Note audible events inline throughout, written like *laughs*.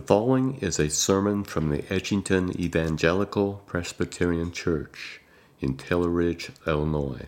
The following is a sermon from the Edgington Evangelical Presbyterian Church in Taylor Ridge, Illinois.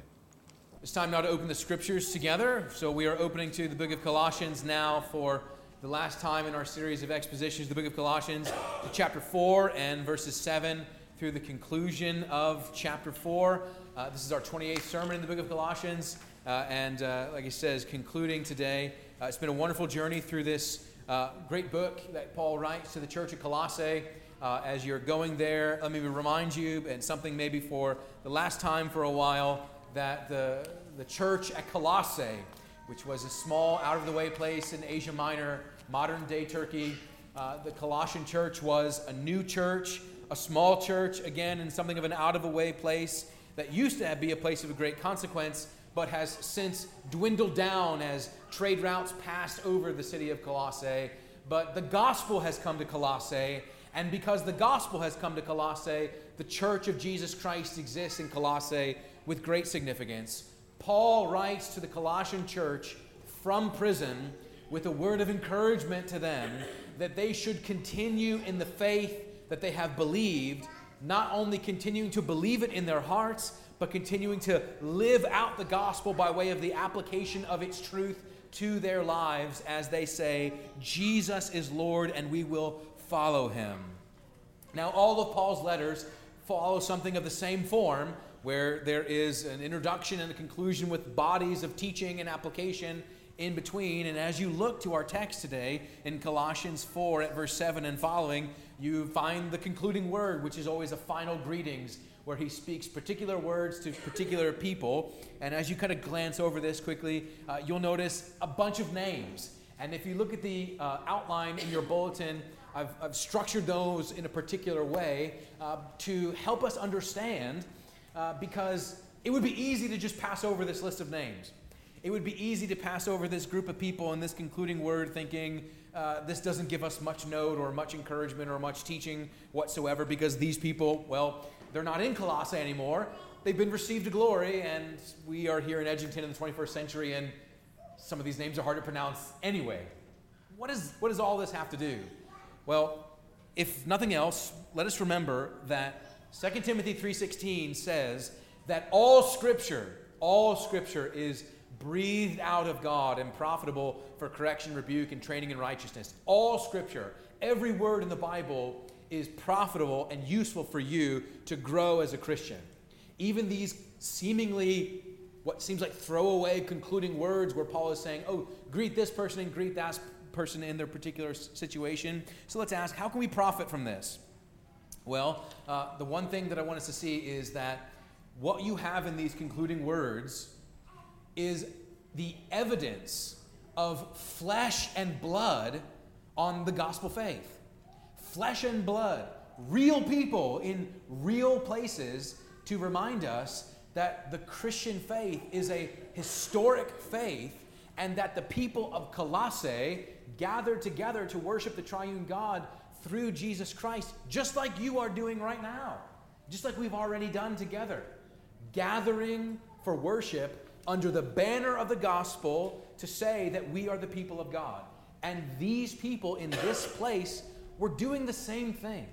It's time now to open the scriptures together. So we are opening to the book of Colossians now for the last time in our series of expositions, the book of Colossians, chapter 4 and verses 7 through the conclusion of chapter 4. Uh, this is our 28th sermon in the book of Colossians. Uh, and uh, like he says, concluding today. Uh, it's been a wonderful journey through this uh, great book that Paul writes to the church at Colossae. Uh, as you're going there, let me remind you, and something maybe for the last time for a while, that the, the church at Colossae, which was a small, out of the way place in Asia Minor, modern day Turkey, uh, the Colossian church was a new church, a small church, again, in something of an out of the way place that used to be a place of great consequence but has since dwindled down as trade routes passed over the city of Colossae. But the gospel has come to Colossae, and because the gospel has come to Colossae, the church of Jesus Christ exists in Colossae with great significance. Paul writes to the Colossian church from prison with a word of encouragement to them that they should continue in the faith that they have believed, not only continuing to believe it in their hearts, but continuing to live out the gospel by way of the application of its truth to their lives as they say, Jesus is Lord and we will follow him. Now, all of Paul's letters follow something of the same form, where there is an introduction and a conclusion with bodies of teaching and application in between. And as you look to our text today in Colossians 4 at verse 7 and following, you find the concluding word, which is always a final greetings where he speaks particular words to particular people. And as you kind of glance over this quickly, uh, you'll notice a bunch of names. And if you look at the uh, outline in your bulletin, I've, I've, structured those in a particular way uh, to help us understand uh, because it would be easy to just pass over this list of names. It would be easy to pass over this group of people and this concluding word thinking, uh, this doesn't give us much note or much encouragement or much teaching whatsoever because these people, well, they're not in Colossae anymore. They've been received to glory, and we are here in Edgington in the 21st century, and some of these names are hard to pronounce anyway. What, is, what does all this have to do? Well, if nothing else, let us remember that 2 Timothy 3:16 says that all scripture, all scripture is breathed out of God and profitable for correction, rebuke, and training in righteousness. All scripture, every word in the Bible is profitable and useful for you to grow as a Christian. Even these seemingly what seems like throwaway concluding words where Paul is saying, oh, greet this person and greet that person in their particular situation. So let's ask, how can we profit from this? Well, uh, the one thing that I want us to see is that what you have in these concluding words is the evidence of flesh and blood on the gospel faith flesh and blood, real people in real places to remind us that the Christian faith is a historic faith and that the people of Colossae gathered together to worship the triune God through Jesus Christ, just like you are doing right now, just like we've already done together. Gathering for worship under the banner of the gospel to say that we are the people of God. And these people in this place we're doing the same thing.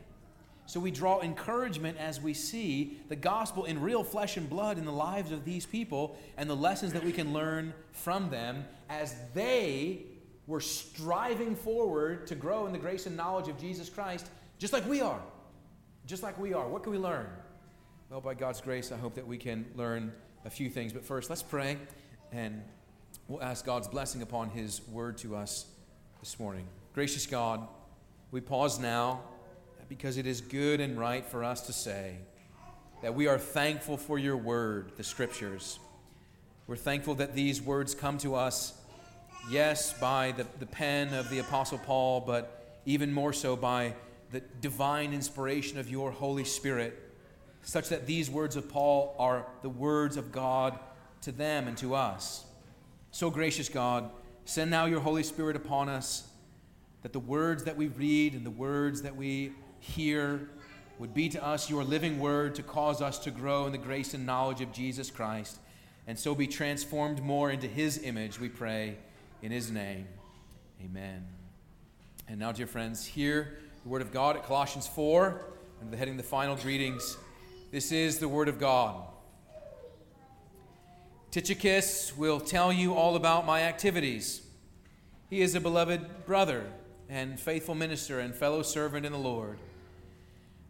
So we draw encouragement as we see the gospel in real flesh and blood in the lives of these people and the lessons that we can learn from them as they were striving forward to grow in the grace and knowledge of Jesus Christ, just like we are. Just like we are. What can we learn? Well, by God's grace, I hope that we can learn a few things. But first, let's pray and we'll ask God's blessing upon His word to us this morning. Gracious God, we pause now because it is good and right for us to say that we are thankful for your word, the scriptures. We're thankful that these words come to us, yes, by the, the pen of the Apostle Paul, but even more so by the divine inspiration of your Holy Spirit, such that these words of Paul are the words of God to them and to us. So, gracious God, send now your Holy Spirit upon us that the words that we read and the words that we hear would be to us your living word to cause us to grow in the grace and knowledge of Jesus Christ and so be transformed more into his image, we pray, in his name. Amen. And now, dear friends, hear the word of God at Colossians 4, under the heading The Final Greetings. This is the word of God. Tychicus will tell you all about my activities. He is a beloved brother and faithful minister and fellow servant in the Lord.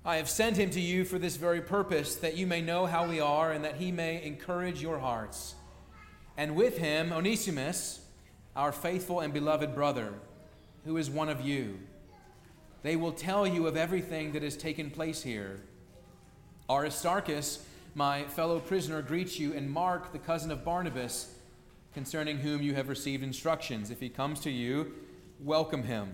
I have sent him to you for this very purpose, that you may know how we are and that he may encourage your hearts. And with him, Onesimus, our faithful and beloved brother who is one of you. They will tell you of everything that has taken place here. Aristarchus, my fellow prisoner, greets you, and Mark, the cousin of Barnabas, concerning whom you have received instructions. If he comes to you, welcome him.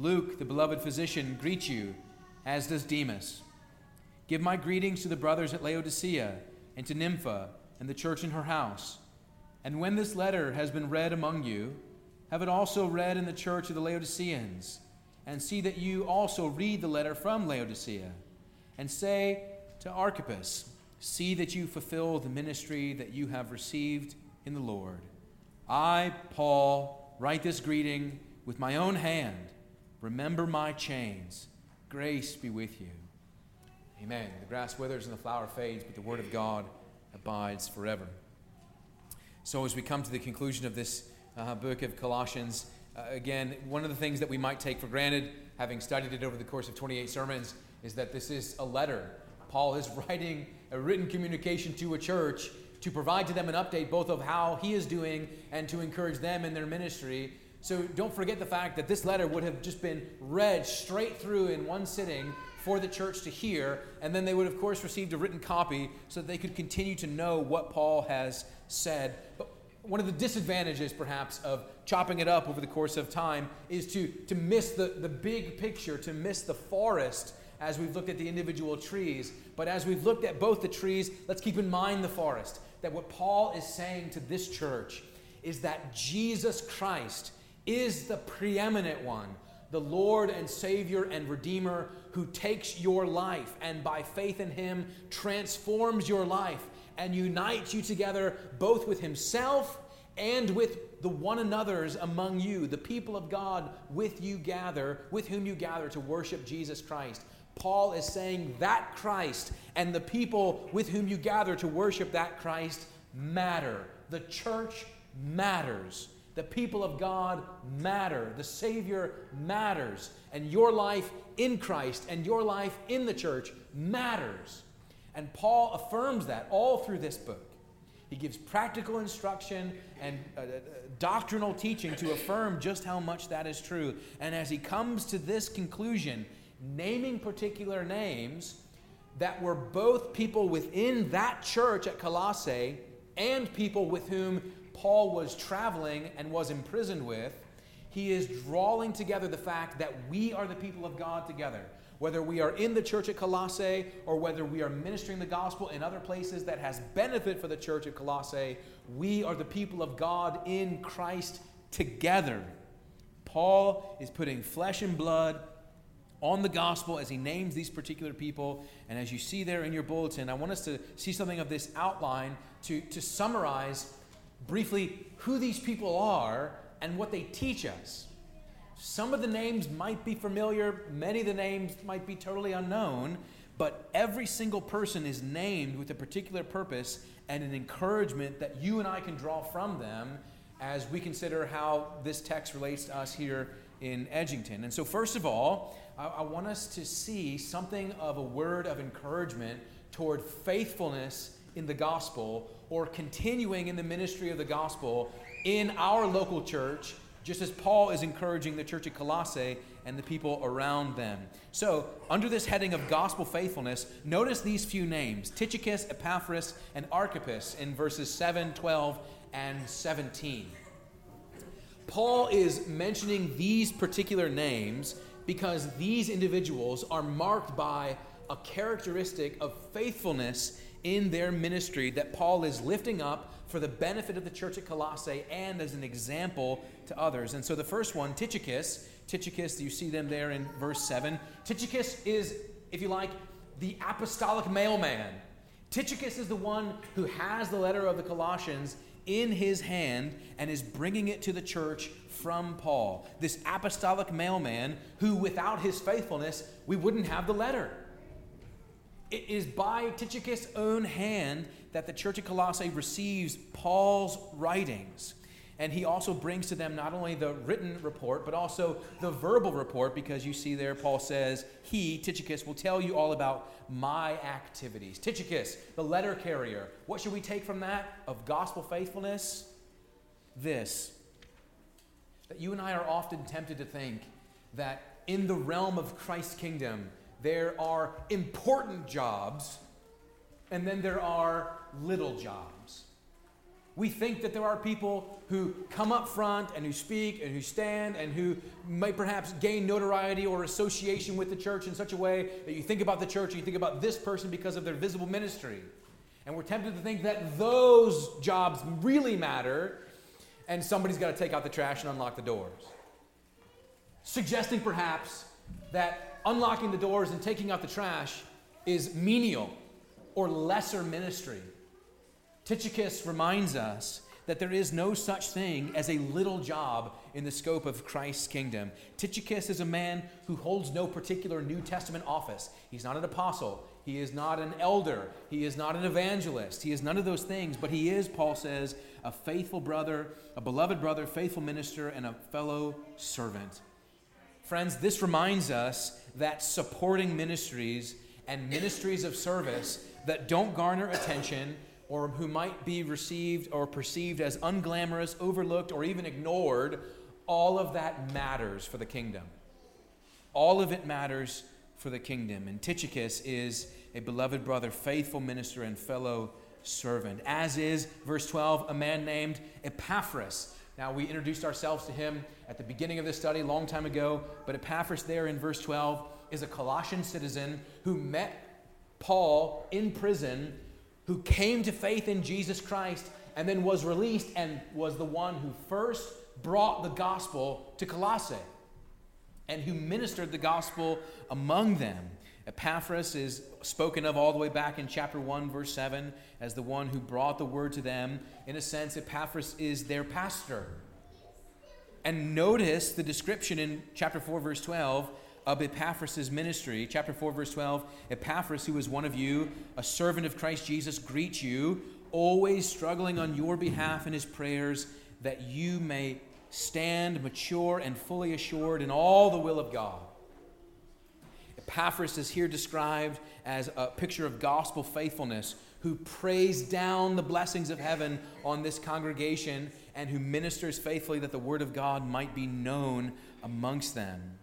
Luke, the beloved physician, greets you, as does Demas. Give my greetings to the brothers at Laodicea and to Nympha and the church in her house. And when this letter has been read among you, have it also read in the church of the Laodiceans, and see that you also read the letter from Laodicea, and say to Archippus, See that you fulfill the ministry that you have received in the Lord. I, Paul, write this greeting with my own hand. Remember my chains. Grace be with you. Amen. The grass withers and the flower fades, but the word of God abides forever. So, as we come to the conclusion of this uh, book of Colossians. Uh, again, one of the things that we might take for granted, having studied it over the course of 28 sermons, is that this is a letter. Paul is *laughs* writing a written communication to a church to provide to them an update both of how he is doing and to encourage them in their ministry. So don't forget the fact that this letter would have just been read straight through in one sitting for the church to hear, and then they would, of course, received a written copy so that they could continue to know what Paul has said. But one of the disadvantages, perhaps, of chopping it up over the course of time is to, to miss the, the big picture, to miss the forest as we've looked at the individual trees. But as we've looked at both the trees, let's keep in mind the forest. That what Paul is saying to this church is that Jesus Christ is the preeminent one, the Lord and Savior and Redeemer who takes your life and by faith in Him transforms your life and unites you together both with himself and with the one another's among you, the people of God with you gather, with whom you gather to worship Jesus Christ. Paul is saying that Christ and the people with whom you gather to worship that Christ matter. The church matters. The people of God matter. The Savior matters. And your life in Christ and your life in the church matters. And Paul affirms that all through this book. He gives practical instruction and uh, uh, doctrinal teaching to affirm just how much that is true. And as he comes to this conclusion, naming particular names that were both people within that church at Colossae and people with whom Paul was traveling and was imprisoned with, he is drawing together the fact that we are the people of God together whether we are in the church at Colossae or whether we are ministering the gospel in other places that has benefit for the church at Colossae, we are the people of God in Christ together. Paul is putting flesh and blood on the gospel as he names these particular people. And as you see there in your bulletin, I want us to see something of this outline to, to summarize briefly who these people are and what they teach us. Some of the names might be familiar, many of the names might be totally unknown, but every single person is named with a particular purpose and an encouragement that you and I can draw from them as we consider how this text relates to us here in Edgington. And so, first of all, I, I want us to see something of a word of encouragement toward faithfulness in the gospel or continuing in the ministry of the gospel in our local church just as Paul is encouraging the church at Colossae and the people around them. So, under this heading of gospel faithfulness, notice these few names Tychicus, Epaphras, and Archippus in verses 7, 12, and 17. Paul is mentioning these particular names because these individuals are marked by a characteristic of faithfulness in their ministry that Paul is lifting up for the benefit of the church at Colossae and as an example to others. And so the first one, Tychicus, Tychicus, you see them there in verse 7. Tychicus is, if you like, the apostolic mailman. Tychicus is the one who has the letter of the Colossians in his hand and is bringing it to the church from Paul. This apostolic mailman who, without his faithfulness, we wouldn't have the letter. It is by Tychicus' own hand that the church of Colossae receives Paul's writings. And he also brings to them not only the written report, but also the verbal report, because you see there, Paul says, He, Tychicus, will tell you all about my activities. Tychicus, the letter carrier. What should we take from that of gospel faithfulness? This that you and I are often tempted to think that in the realm of Christ's kingdom, there are important jobs and then there are little jobs. We think that there are people who come up front and who speak and who stand and who might perhaps gain notoriety or association with the church in such a way that you think about the church and you think about this person because of their visible ministry. And we're tempted to think that those jobs really matter and somebody's got to take out the trash and unlock the doors. Suggesting perhaps that unlocking the doors and taking out the trash is menial or lesser ministry. Tychicus reminds us that there is no such thing as a little job in the scope of Christ's kingdom. Tychicus is a man who holds no particular New Testament office. He's not an apostle. He is not an elder. He is not an evangelist. He is none of those things, but he is, Paul says, a faithful brother, a beloved brother, faithful minister, and a fellow servant. Friends, this reminds us that supporting ministries and ministries of service that don't garner attention or who might be received or perceived as unglamorous, overlooked, or even ignored, all of that matters for the kingdom. All of it matters for the kingdom. And Tychicus is a beloved brother, faithful minister, and fellow servant, as is, verse 12, a man named Epaphras. Now, we introduced ourselves to him at the beginning of this study, a long time ago, but Epaphras, there in verse 12, is a Colossian citizen who met Paul in prison who came to faith in Jesus Christ and then was released and was the one who first brought the gospel to Colossae and who ministered the gospel among them. Epaphras is spoken of all the way back in chapter 1, verse 7, as the one who brought the word to them. In a sense, Epaphras is their pastor. And notice the description in chapter 4, verse 12 of Epaphras' ministry. Chapter 4, verse 12 Epaphras, who is one of you, a servant of Christ Jesus, greets you, always struggling on your behalf in his prayers, that you may stand mature and fully assured in all the will of God. Epaphras is here described as a picture of gospel faithfulness, who prays down the blessings of heaven on this congregation and who ministers faithfully that the word of God might be known amongst them.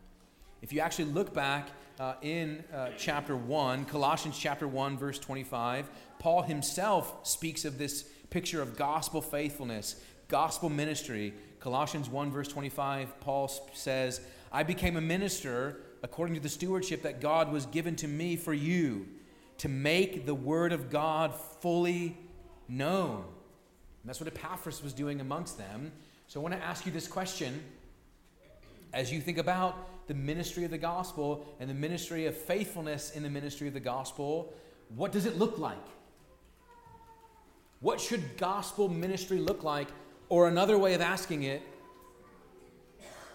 If you actually look back uh, in uh, chapter 1, Colossians chapter 1, verse 25, Paul himself speaks of this picture of gospel faithfulness, gospel ministry. Colossians 1, verse 25, Paul says, I became a minister according to the stewardship that God was given to me for you, to make the word of God fully known. And that's what Epaphras was doing amongst them. So I want to ask you this question as you think about the ministry of the gospel and the ministry of faithfulness in the ministry of the gospel, what does it look like? What should gospel ministry look like? Or another way of asking it,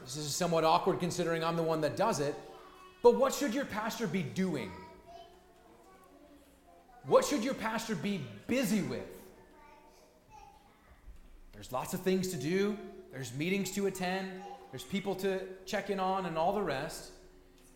this is somewhat awkward considering I'm the one that does it, but what should your pastor be doing? What should your pastor be busy with? There's lots of things to do, there's meetings to attend, there's people to check in on and all the rest.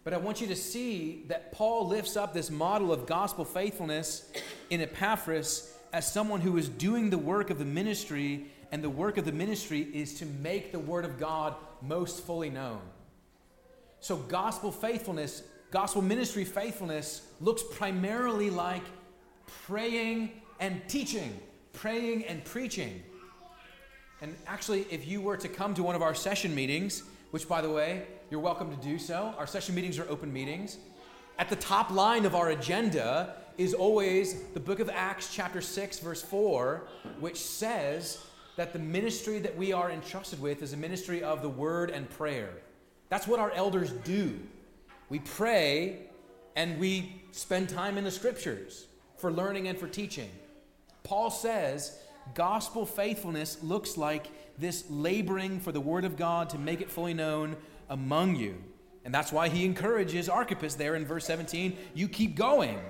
But I want you to see that Paul lifts up this model of gospel faithfulness in Epaphras as someone who is doing the work of the ministry, and the work of the ministry is to make the word of God most fully known. So, gospel faithfulness, gospel ministry faithfulness looks primarily like praying and teaching, praying and preaching. And actually, if you were to come to one of our session meetings, which by the way, you're welcome to do so, our session meetings are open meetings. At the top line of our agenda is always the book of Acts, chapter 6, verse 4, which says that the ministry that we are entrusted with is a ministry of the word and prayer. That's what our elders do. We pray and we spend time in the scriptures for learning and for teaching. Paul says gospel faithfulness looks like this laboring for the word of God to make it fully known among you. And that's why he encourages Archippus there in verse 17 you keep going.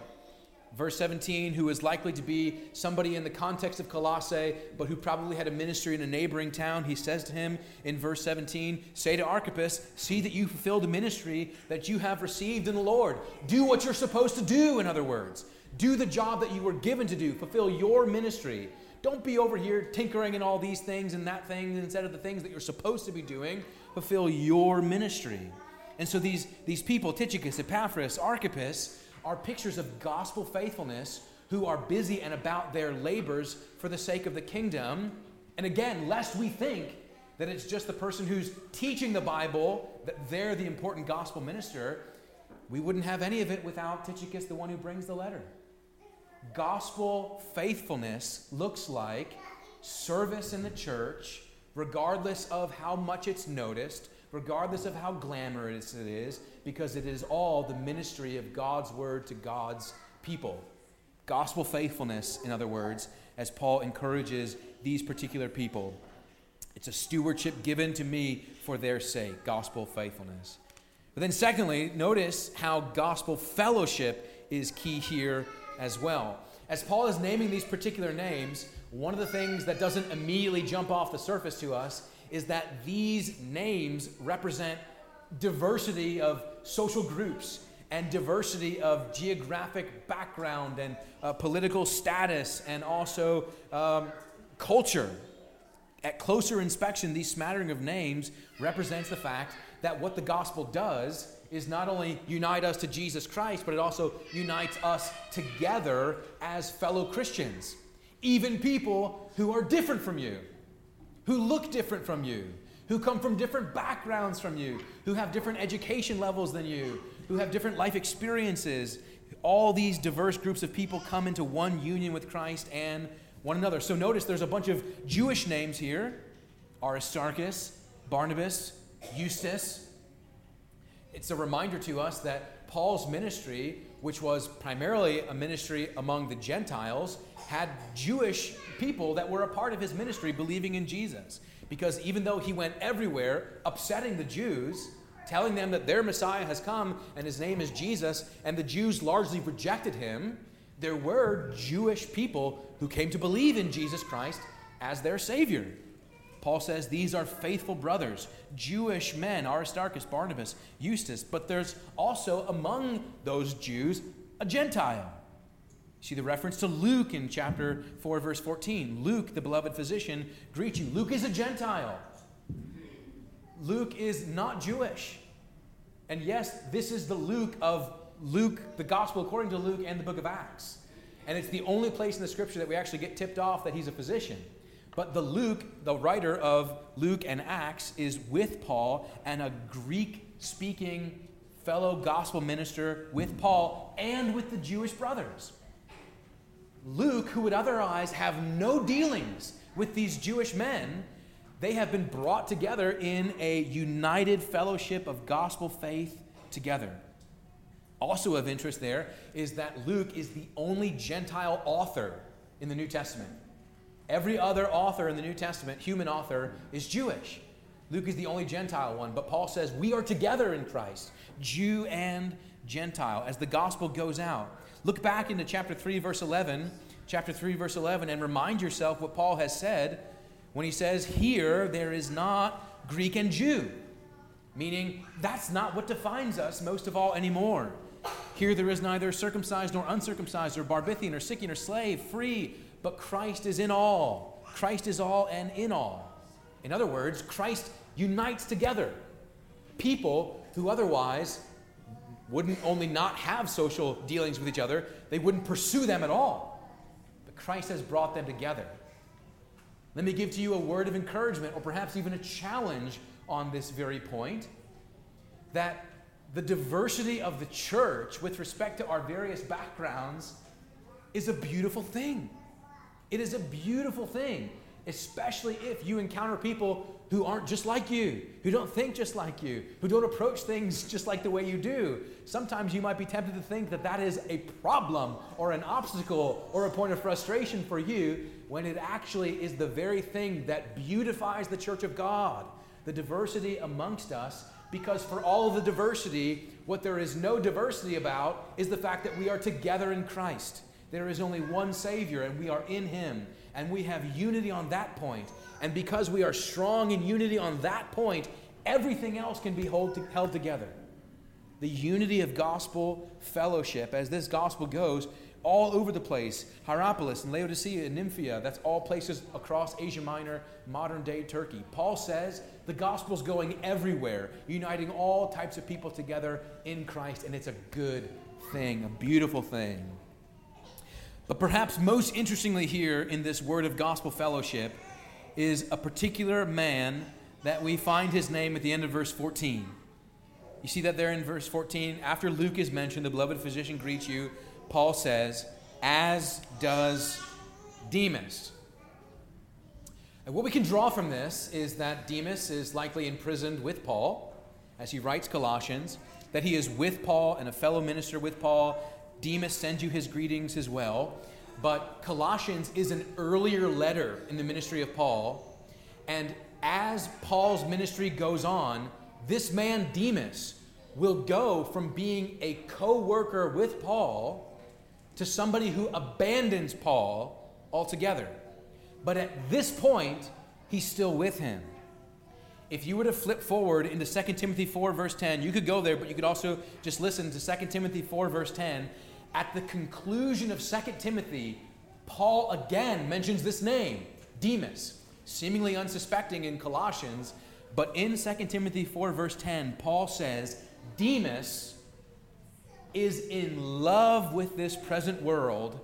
Verse 17, who is likely to be somebody in the context of Colossae, but who probably had a ministry in a neighboring town, he says to him in verse 17, Say to Archippus, See that you fulfill the ministry that you have received in the Lord. Do what you're supposed to do, in other words. Do the job that you were given to do. Fulfill your ministry. Don't be over here tinkering in all these things and that thing instead of the things that you're supposed to be doing. Fulfill your ministry. And so these, these people, Tychicus, Epaphras, Archippus, are pictures of gospel faithfulness who are busy and about their labors for the sake of the kingdom. And again, lest we think that it's just the person who's teaching the Bible, that they're the important gospel minister, we wouldn't have any of it without Tychicus, the one who brings the letter. Gospel faithfulness looks like service in the church, regardless of how much it's noticed, regardless of how glamorous it is, because it is all the ministry of God's word to God's people. Gospel faithfulness, in other words, as Paul encourages these particular people. It's a stewardship given to me for their sake, gospel faithfulness. But then, secondly, notice how gospel fellowship is key here as well. As Paul is naming these particular names, one of the things that doesn't immediately jump off the surface to us is that these names represent diversity of social groups and diversity of geographic background and uh, political status and also um, culture. At closer inspection, these smattering of names represents the fact that what the gospel does is not only unite us to Jesus Christ, but it also unites us together as fellow Christians, even people who are different from you who look different from you, who come from different backgrounds from you, who have different education levels than you, who have different life experiences. All these diverse groups of people come into one union with Christ and one another. So notice there's a bunch of Jewish names here Aristarchus, Barnabas, Justus. It's a reminder to us that Paul's ministry, which was primarily a ministry among the Gentiles, had Jewish people that were a part of his ministry believing in Jesus. Because even though he went everywhere upsetting the Jews, telling them that their Messiah has come and his name is Jesus, and the Jews largely rejected him, there were Jewish people who came to believe in Jesus Christ as their Savior. Paul says these are faithful brothers, Jewish men, Aristarchus, Barnabas, Justus, but there's also among those Jews a Gentile. See the reference to Luke in chapter 4, verse 14. Luke, the beloved physician, greets you. Luke is a Gentile. Luke is not Jewish. And yes, this is the Luke of Luke, the gospel according to Luke and the book of Acts. And it's the only place in the scripture that we actually get tipped off that he's a physician. But the Luke, the writer of Luke and Acts, is with Paul and a Greek speaking fellow gospel minister with Paul and with the Jewish brothers. Luke, who would otherwise have no dealings with these Jewish men, they have been brought together in a united fellowship of gospel faith together. Also, of interest there is that Luke is the only Gentile author in the New Testament. Every other author in the New Testament, human author, is Jewish. Luke is the only Gentile one, but Paul says we are together in Christ, Jew and Gentile, as the gospel goes out. Look back into chapter 3, verse 11, chapter 3, verse 11, and remind yourself what Paul has said when he says, Here there is not Greek and Jew, meaning that's not what defines us most of all anymore. Here there is neither circumcised nor uncircumcised, or barbithian, or Scythian, or slave, free, but Christ is in all. Christ is all and in all. In other words, Christ unites together people who otherwise wouldn't only not have social dealings with each other, they wouldn't pursue them at all. But Christ has brought them together. Let me give to you a word of encouragement or perhaps even a challenge on this very point that the diversity of the church with respect to our various backgrounds is a beautiful thing. It is a beautiful thing, especially if you encounter people who aren't just like you, who don't think just like you, who don't approach things *laughs* just like the way you do. Sometimes you might be tempted to think that that is a problem or an obstacle or a point of frustration for you when it actually is the very thing that beautifies the church of God, the diversity amongst us. Because for all the diversity, what there is no diversity about is the fact that we are together in Christ. There is only one Savior, and we are in Him. And we have unity on that point. And because we are strong in unity on that point, everything else can be to, held together. The unity of gospel fellowship, as this gospel goes, all over the place. Hierapolis and Laodicea and Nymphia, that's all places across Asia Minor, modern day Turkey. Paul says the gospel's going everywhere, uniting all types of people together in Christ, and it's a good thing, a beautiful thing. But perhaps most interestingly, here in this word of gospel fellowship, is a particular man that we find his name at the end of verse 14. You see that there in verse 14? After Luke is mentioned, the beloved physician greets you, Paul says, as does Demas. And what we can draw from this is that Demas is likely imprisoned with Paul as he writes Colossians, that he is with Paul and a fellow minister with Paul, Demas sends you his greetings as well. But Colossians is an earlier letter in the ministry of Paul. And as Paul's ministry goes on, this man, Demas, will go from being a co worker with Paul to somebody who abandons Paul altogether. But at this point, he's still with him. If you were to flip forward into 2 Timothy 4, verse 10, you could go there, but you could also just listen to 2 Timothy 4, verse 10, at the conclusion of 2 Timothy, Paul again mentions this name, Demas, seemingly unsuspecting in Colossians. But in 2 Timothy 4, verse 10, Paul says, Demas is in love with this present world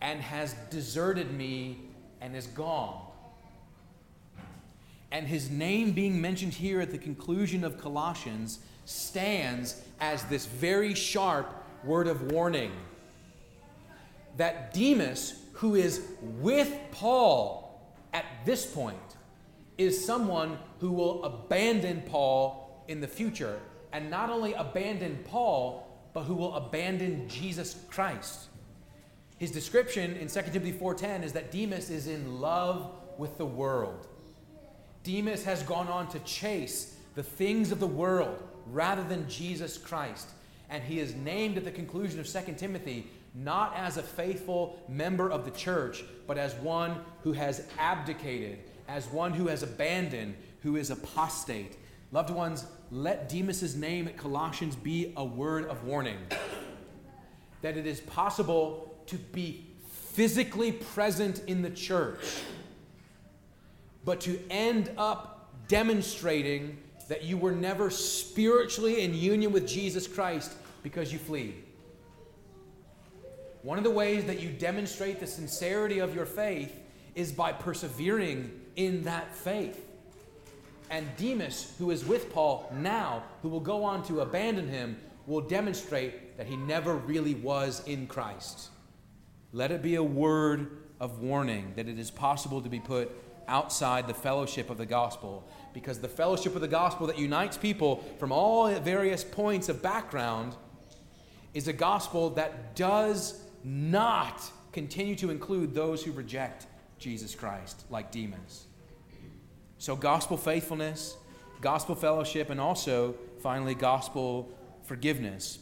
and has deserted me and is gone. And his name being mentioned here at the conclusion of Colossians stands as this very sharp word of warning that Demas, who is with Paul at this point, is someone who will abandon Paul in the future. And not only abandon Paul, but who will abandon Jesus Christ. His description in 2 Timothy 4:10 is that Demas is in love with the world. Demas has gone on to chase the things of the world rather than Jesus Christ. And he is named at the conclusion of 2 Timothy not as a faithful member of the church, but as one who has abdicated, as one who has abandoned, who is apostate. Loved ones, let Demas's name at Colossians be a word of warning *clears throat* that it is possible to be physically present in the church, but to end up demonstrating that you were never spiritually in union with Jesus Christ because you flee. One of the ways that you demonstrate the sincerity of your faith is by persevering in that faith. And Demas, who is with Paul now, who will go on to abandon him, will demonstrate that he never really was in Christ. Let it be a word of warning that it is possible to be put outside the fellowship of the gospel because the fellowship of the gospel that unites people from all various points of background is a gospel that does not continue to include those who reject Jesus Christ, like Demas. So, gospel faithfulness, gospel fellowship, and also, finally, gospel forgiveness.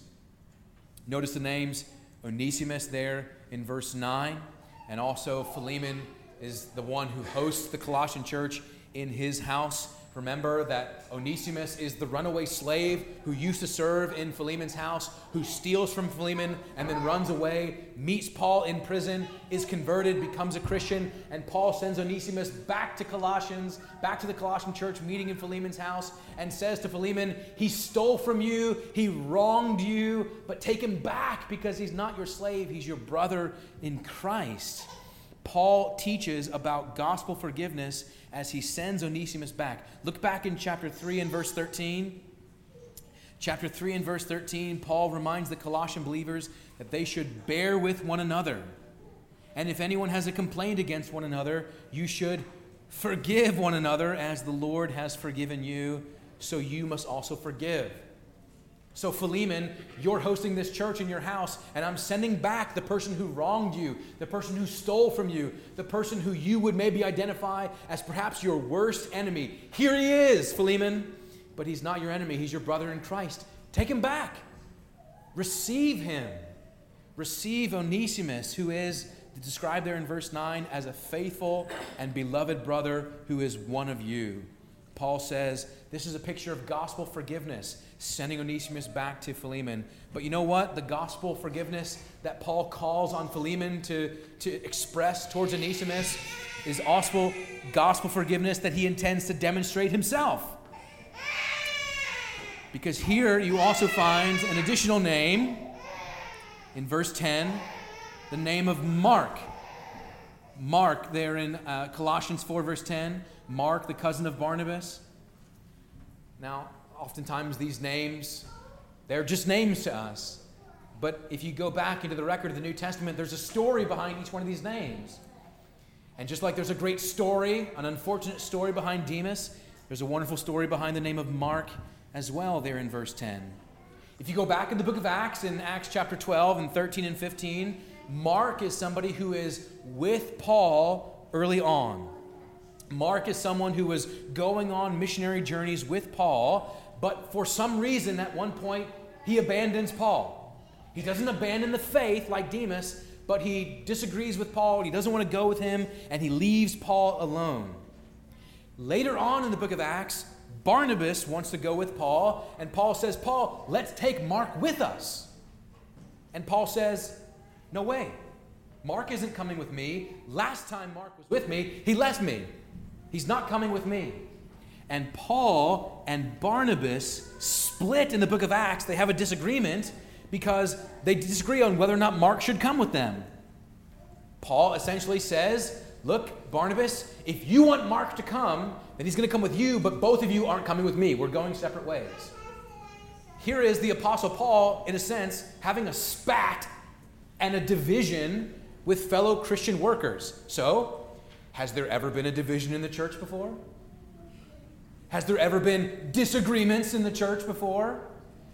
Notice the names Onesimus there in verse 9, and also Philemon is the one who hosts the Colossian church in his house. Remember that Onesimus is the runaway slave who used to serve in Philemon's house, who steals from Philemon and then runs away, meets Paul in prison, is converted, becomes a Christian, and Paul sends Onesimus back to Colossians, back to the Colossian church meeting in Philemon's house, and says to Philemon, He stole from you, he wronged you, but take him back because he's not your slave, he's your brother in Christ. Paul teaches about gospel forgiveness as he sends Onesimus back. Look back in chapter 3 and verse 13. Chapter 3 and verse 13, Paul reminds the Colossian believers that they should bear with one another. And if anyone has a complaint against one another, you should forgive one another as the Lord has forgiven you, so you must also forgive. So, Philemon, you're hosting this church in your house, and I'm sending back the person who wronged you, the person who stole from you, the person who you would maybe identify as perhaps your worst enemy. Here he is, Philemon but he's not your enemy. He's your brother in Christ. Take him back. Receive him. Receive Onesimus, who is described there in verse 9 as a faithful and beloved brother who is one of you. Paul says this is a picture of gospel forgiveness, sending Onesimus back to Philemon. But you know what? The gospel forgiveness that Paul calls on Philemon to, to express towards Onesimus is also gospel forgiveness that he intends to demonstrate himself. Because here you also find an additional name in verse 10, the name of Mark. Mark, there in uh, Colossians 4, verse 10, Mark, the cousin of Barnabas. Now, oftentimes these names, they're just names to us. But if you go back into the record of the New Testament, there's a story behind each one of these names. And just like there's a great story, an unfortunate story behind Demas, there's a wonderful story behind the name of Mark as well there in verse 10. If you go back in the book of Acts, in Acts chapter 12 and 13 and 15, Mark is somebody who is with Paul early on. Mark is someone who was going on missionary journeys with Paul, but for some reason at one point he abandons Paul. He doesn't abandon the faith like Demas, but he disagrees with Paul, he doesn't want to go with him, and he leaves Paul alone. Later on in the book of Acts, Barnabas wants to go with Paul, and Paul says, Paul, let's take Mark with us. And Paul says, No way. Mark isn't coming with me. Last time Mark was with me, he left me. He's not coming with me. And Paul and Barnabas split in the book of Acts. They have a disagreement because they disagree on whether or not Mark should come with them. Paul essentially says, Look, Barnabas, if you want Mark to come, then he's going to come with you, but both of you aren't coming with me. We're going separate ways. Here is the Apostle Paul, in a sense, having a spat and a division with fellow Christian workers. So, has there ever been a division in the church before? Has there ever been disagreements in the church before?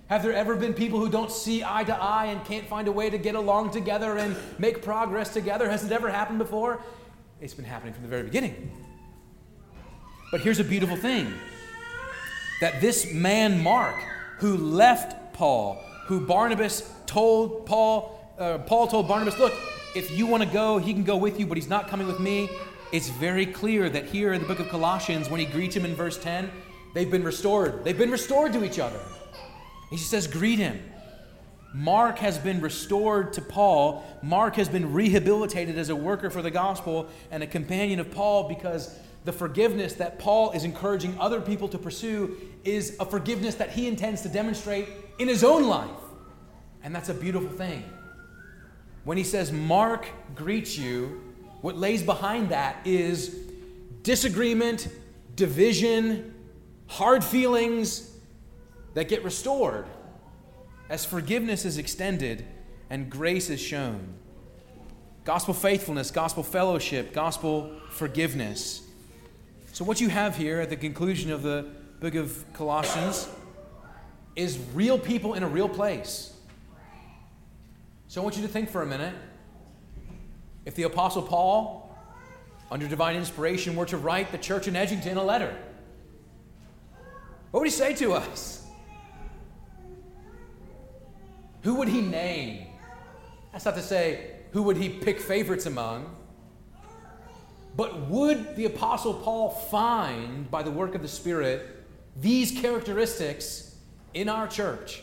Have there ever been people who don't see eye to eye and can't find a way to get along together and make progress together? Has it ever happened before? It's been happening from the very beginning. But here's a beautiful thing that this man, Mark, who left Paul, who Barnabas told Paul, uh, Paul told Barnabas, look, if you want to go, he can go with you, but he's not coming with me. It's very clear that here in the book of Colossians, when he greets him in verse 10, they've been restored. They've been restored to each other. He says, greet him. Mark has been restored to Paul. Mark has been rehabilitated as a worker for the gospel and a companion of Paul because the forgiveness that Paul is encouraging other people to pursue is a forgiveness that he intends to demonstrate in his own life. And that's a beautiful thing. When he says, Mark greets you, what lays behind that is disagreement, division, hard feelings that get restored as forgiveness is extended and grace is shown. Gospel faithfulness, gospel fellowship, gospel forgiveness. So, what you have here at the conclusion of the book of Colossians is real people in a real place. So, I want you to think for a minute. If the Apostle Paul, under divine inspiration, were to write the church in Edgington a letter, what would he say to us? Who would he name? That's not to say who would he pick favorites among. But would the Apostle Paul find, by the work of the Spirit, these characteristics in our church?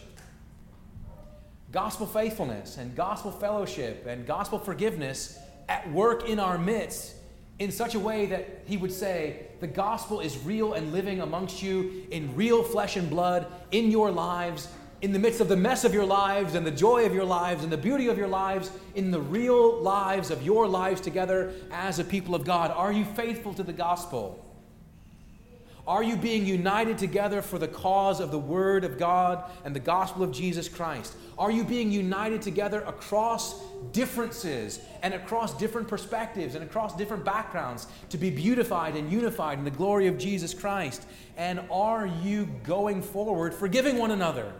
Gospel faithfulness and gospel fellowship and gospel forgiveness at work in our midst in such a way that he would say, The gospel is real and living amongst you in real flesh and blood in your lives in the midst of the mess of your lives and the joy of your lives and the beauty of your lives, in the real lives of your lives together as a people of God? Are you faithful to the gospel? Are you being united together for the cause of the Word of God and the gospel of Jesus Christ? Are you being united together across differences and across different perspectives and across different backgrounds to be beautified and unified in the glory of Jesus Christ? And are you going forward forgiving one another?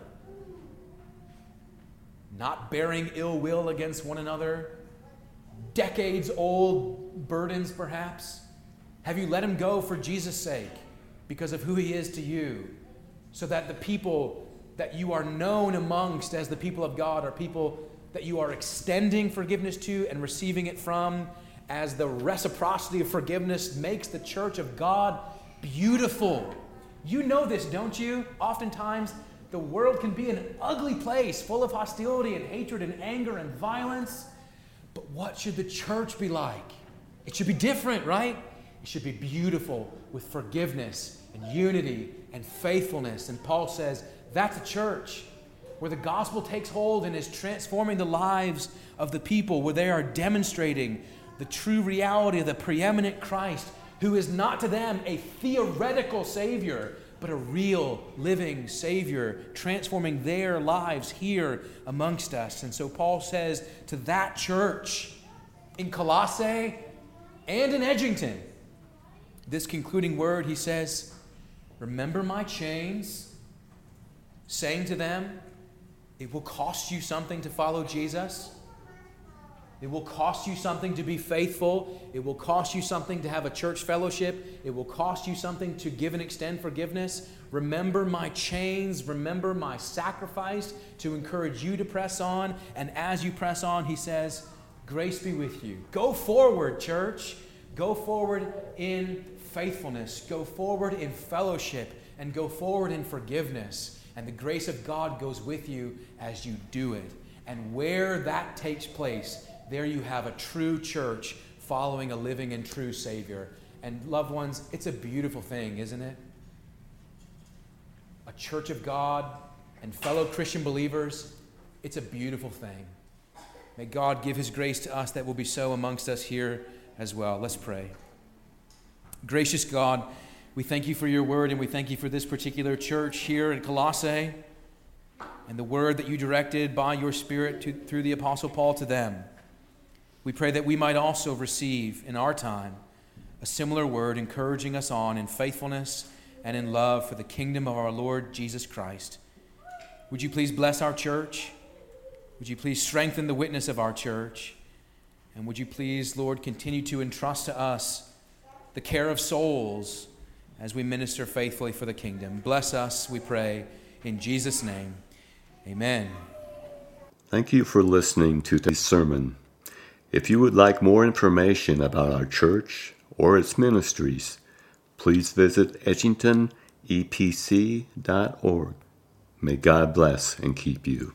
Not bearing ill will against one another? Decades old burdens, perhaps? Have you let them go for Jesus' sake? Because of who he is to you, so that the people that you are known amongst as the people of God are people that you are extending forgiveness to and receiving it from, as the reciprocity of forgiveness makes the church of God beautiful. You know this, don't you? Oftentimes, the world can be an ugly place full of hostility and hatred and anger and violence. But what should the church be like? It should be different, right? It should be beautiful with forgiveness and unity and faithfulness. And Paul says that's a church where the gospel takes hold and is transforming the lives of the people, where they are demonstrating the true reality of the preeminent Christ, who is not to them a theoretical Savior, but a real living Savior, transforming their lives here amongst us. And so Paul says to that church in Colossae and in Edgington, this concluding word, he says, Remember my chains, saying to them, It will cost you something to follow Jesus. It will cost you something to be faithful. It will cost you something to have a church fellowship. It will cost you something to give and extend forgiveness. Remember my chains. Remember my sacrifice to encourage you to press on. And as you press on, he says, Grace be with you. Go forward, church. Go forward in faithfulness, go forward in fellowship, and go forward in forgiveness. And the grace of God goes with you as you do it. And where that takes place, there you have a true church following a living and true Savior. And loved ones, it's a beautiful thing, isn't it? A church of God and fellow Christian believers, it's a beautiful thing. May God give His grace to us that will be so amongst us here as well. Let's pray. Gracious God, we thank you for your word and we thank you for this particular church here in Colossae and the word that you directed by your Spirit to, through the Apostle Paul to them. We pray that we might also receive in our time a similar word encouraging us on in faithfulness and in love for the kingdom of our Lord Jesus Christ. Would you please bless our church? Would you please strengthen the witness of our church? And would you please, Lord, continue to entrust to us the care of souls as we minister faithfully for the kingdom. Bless us, we pray, in Jesus' name. Amen. Thank you for listening to this sermon. If you would like more information about our church or its ministries, please visit edgingtonepc.org. May God bless and keep you.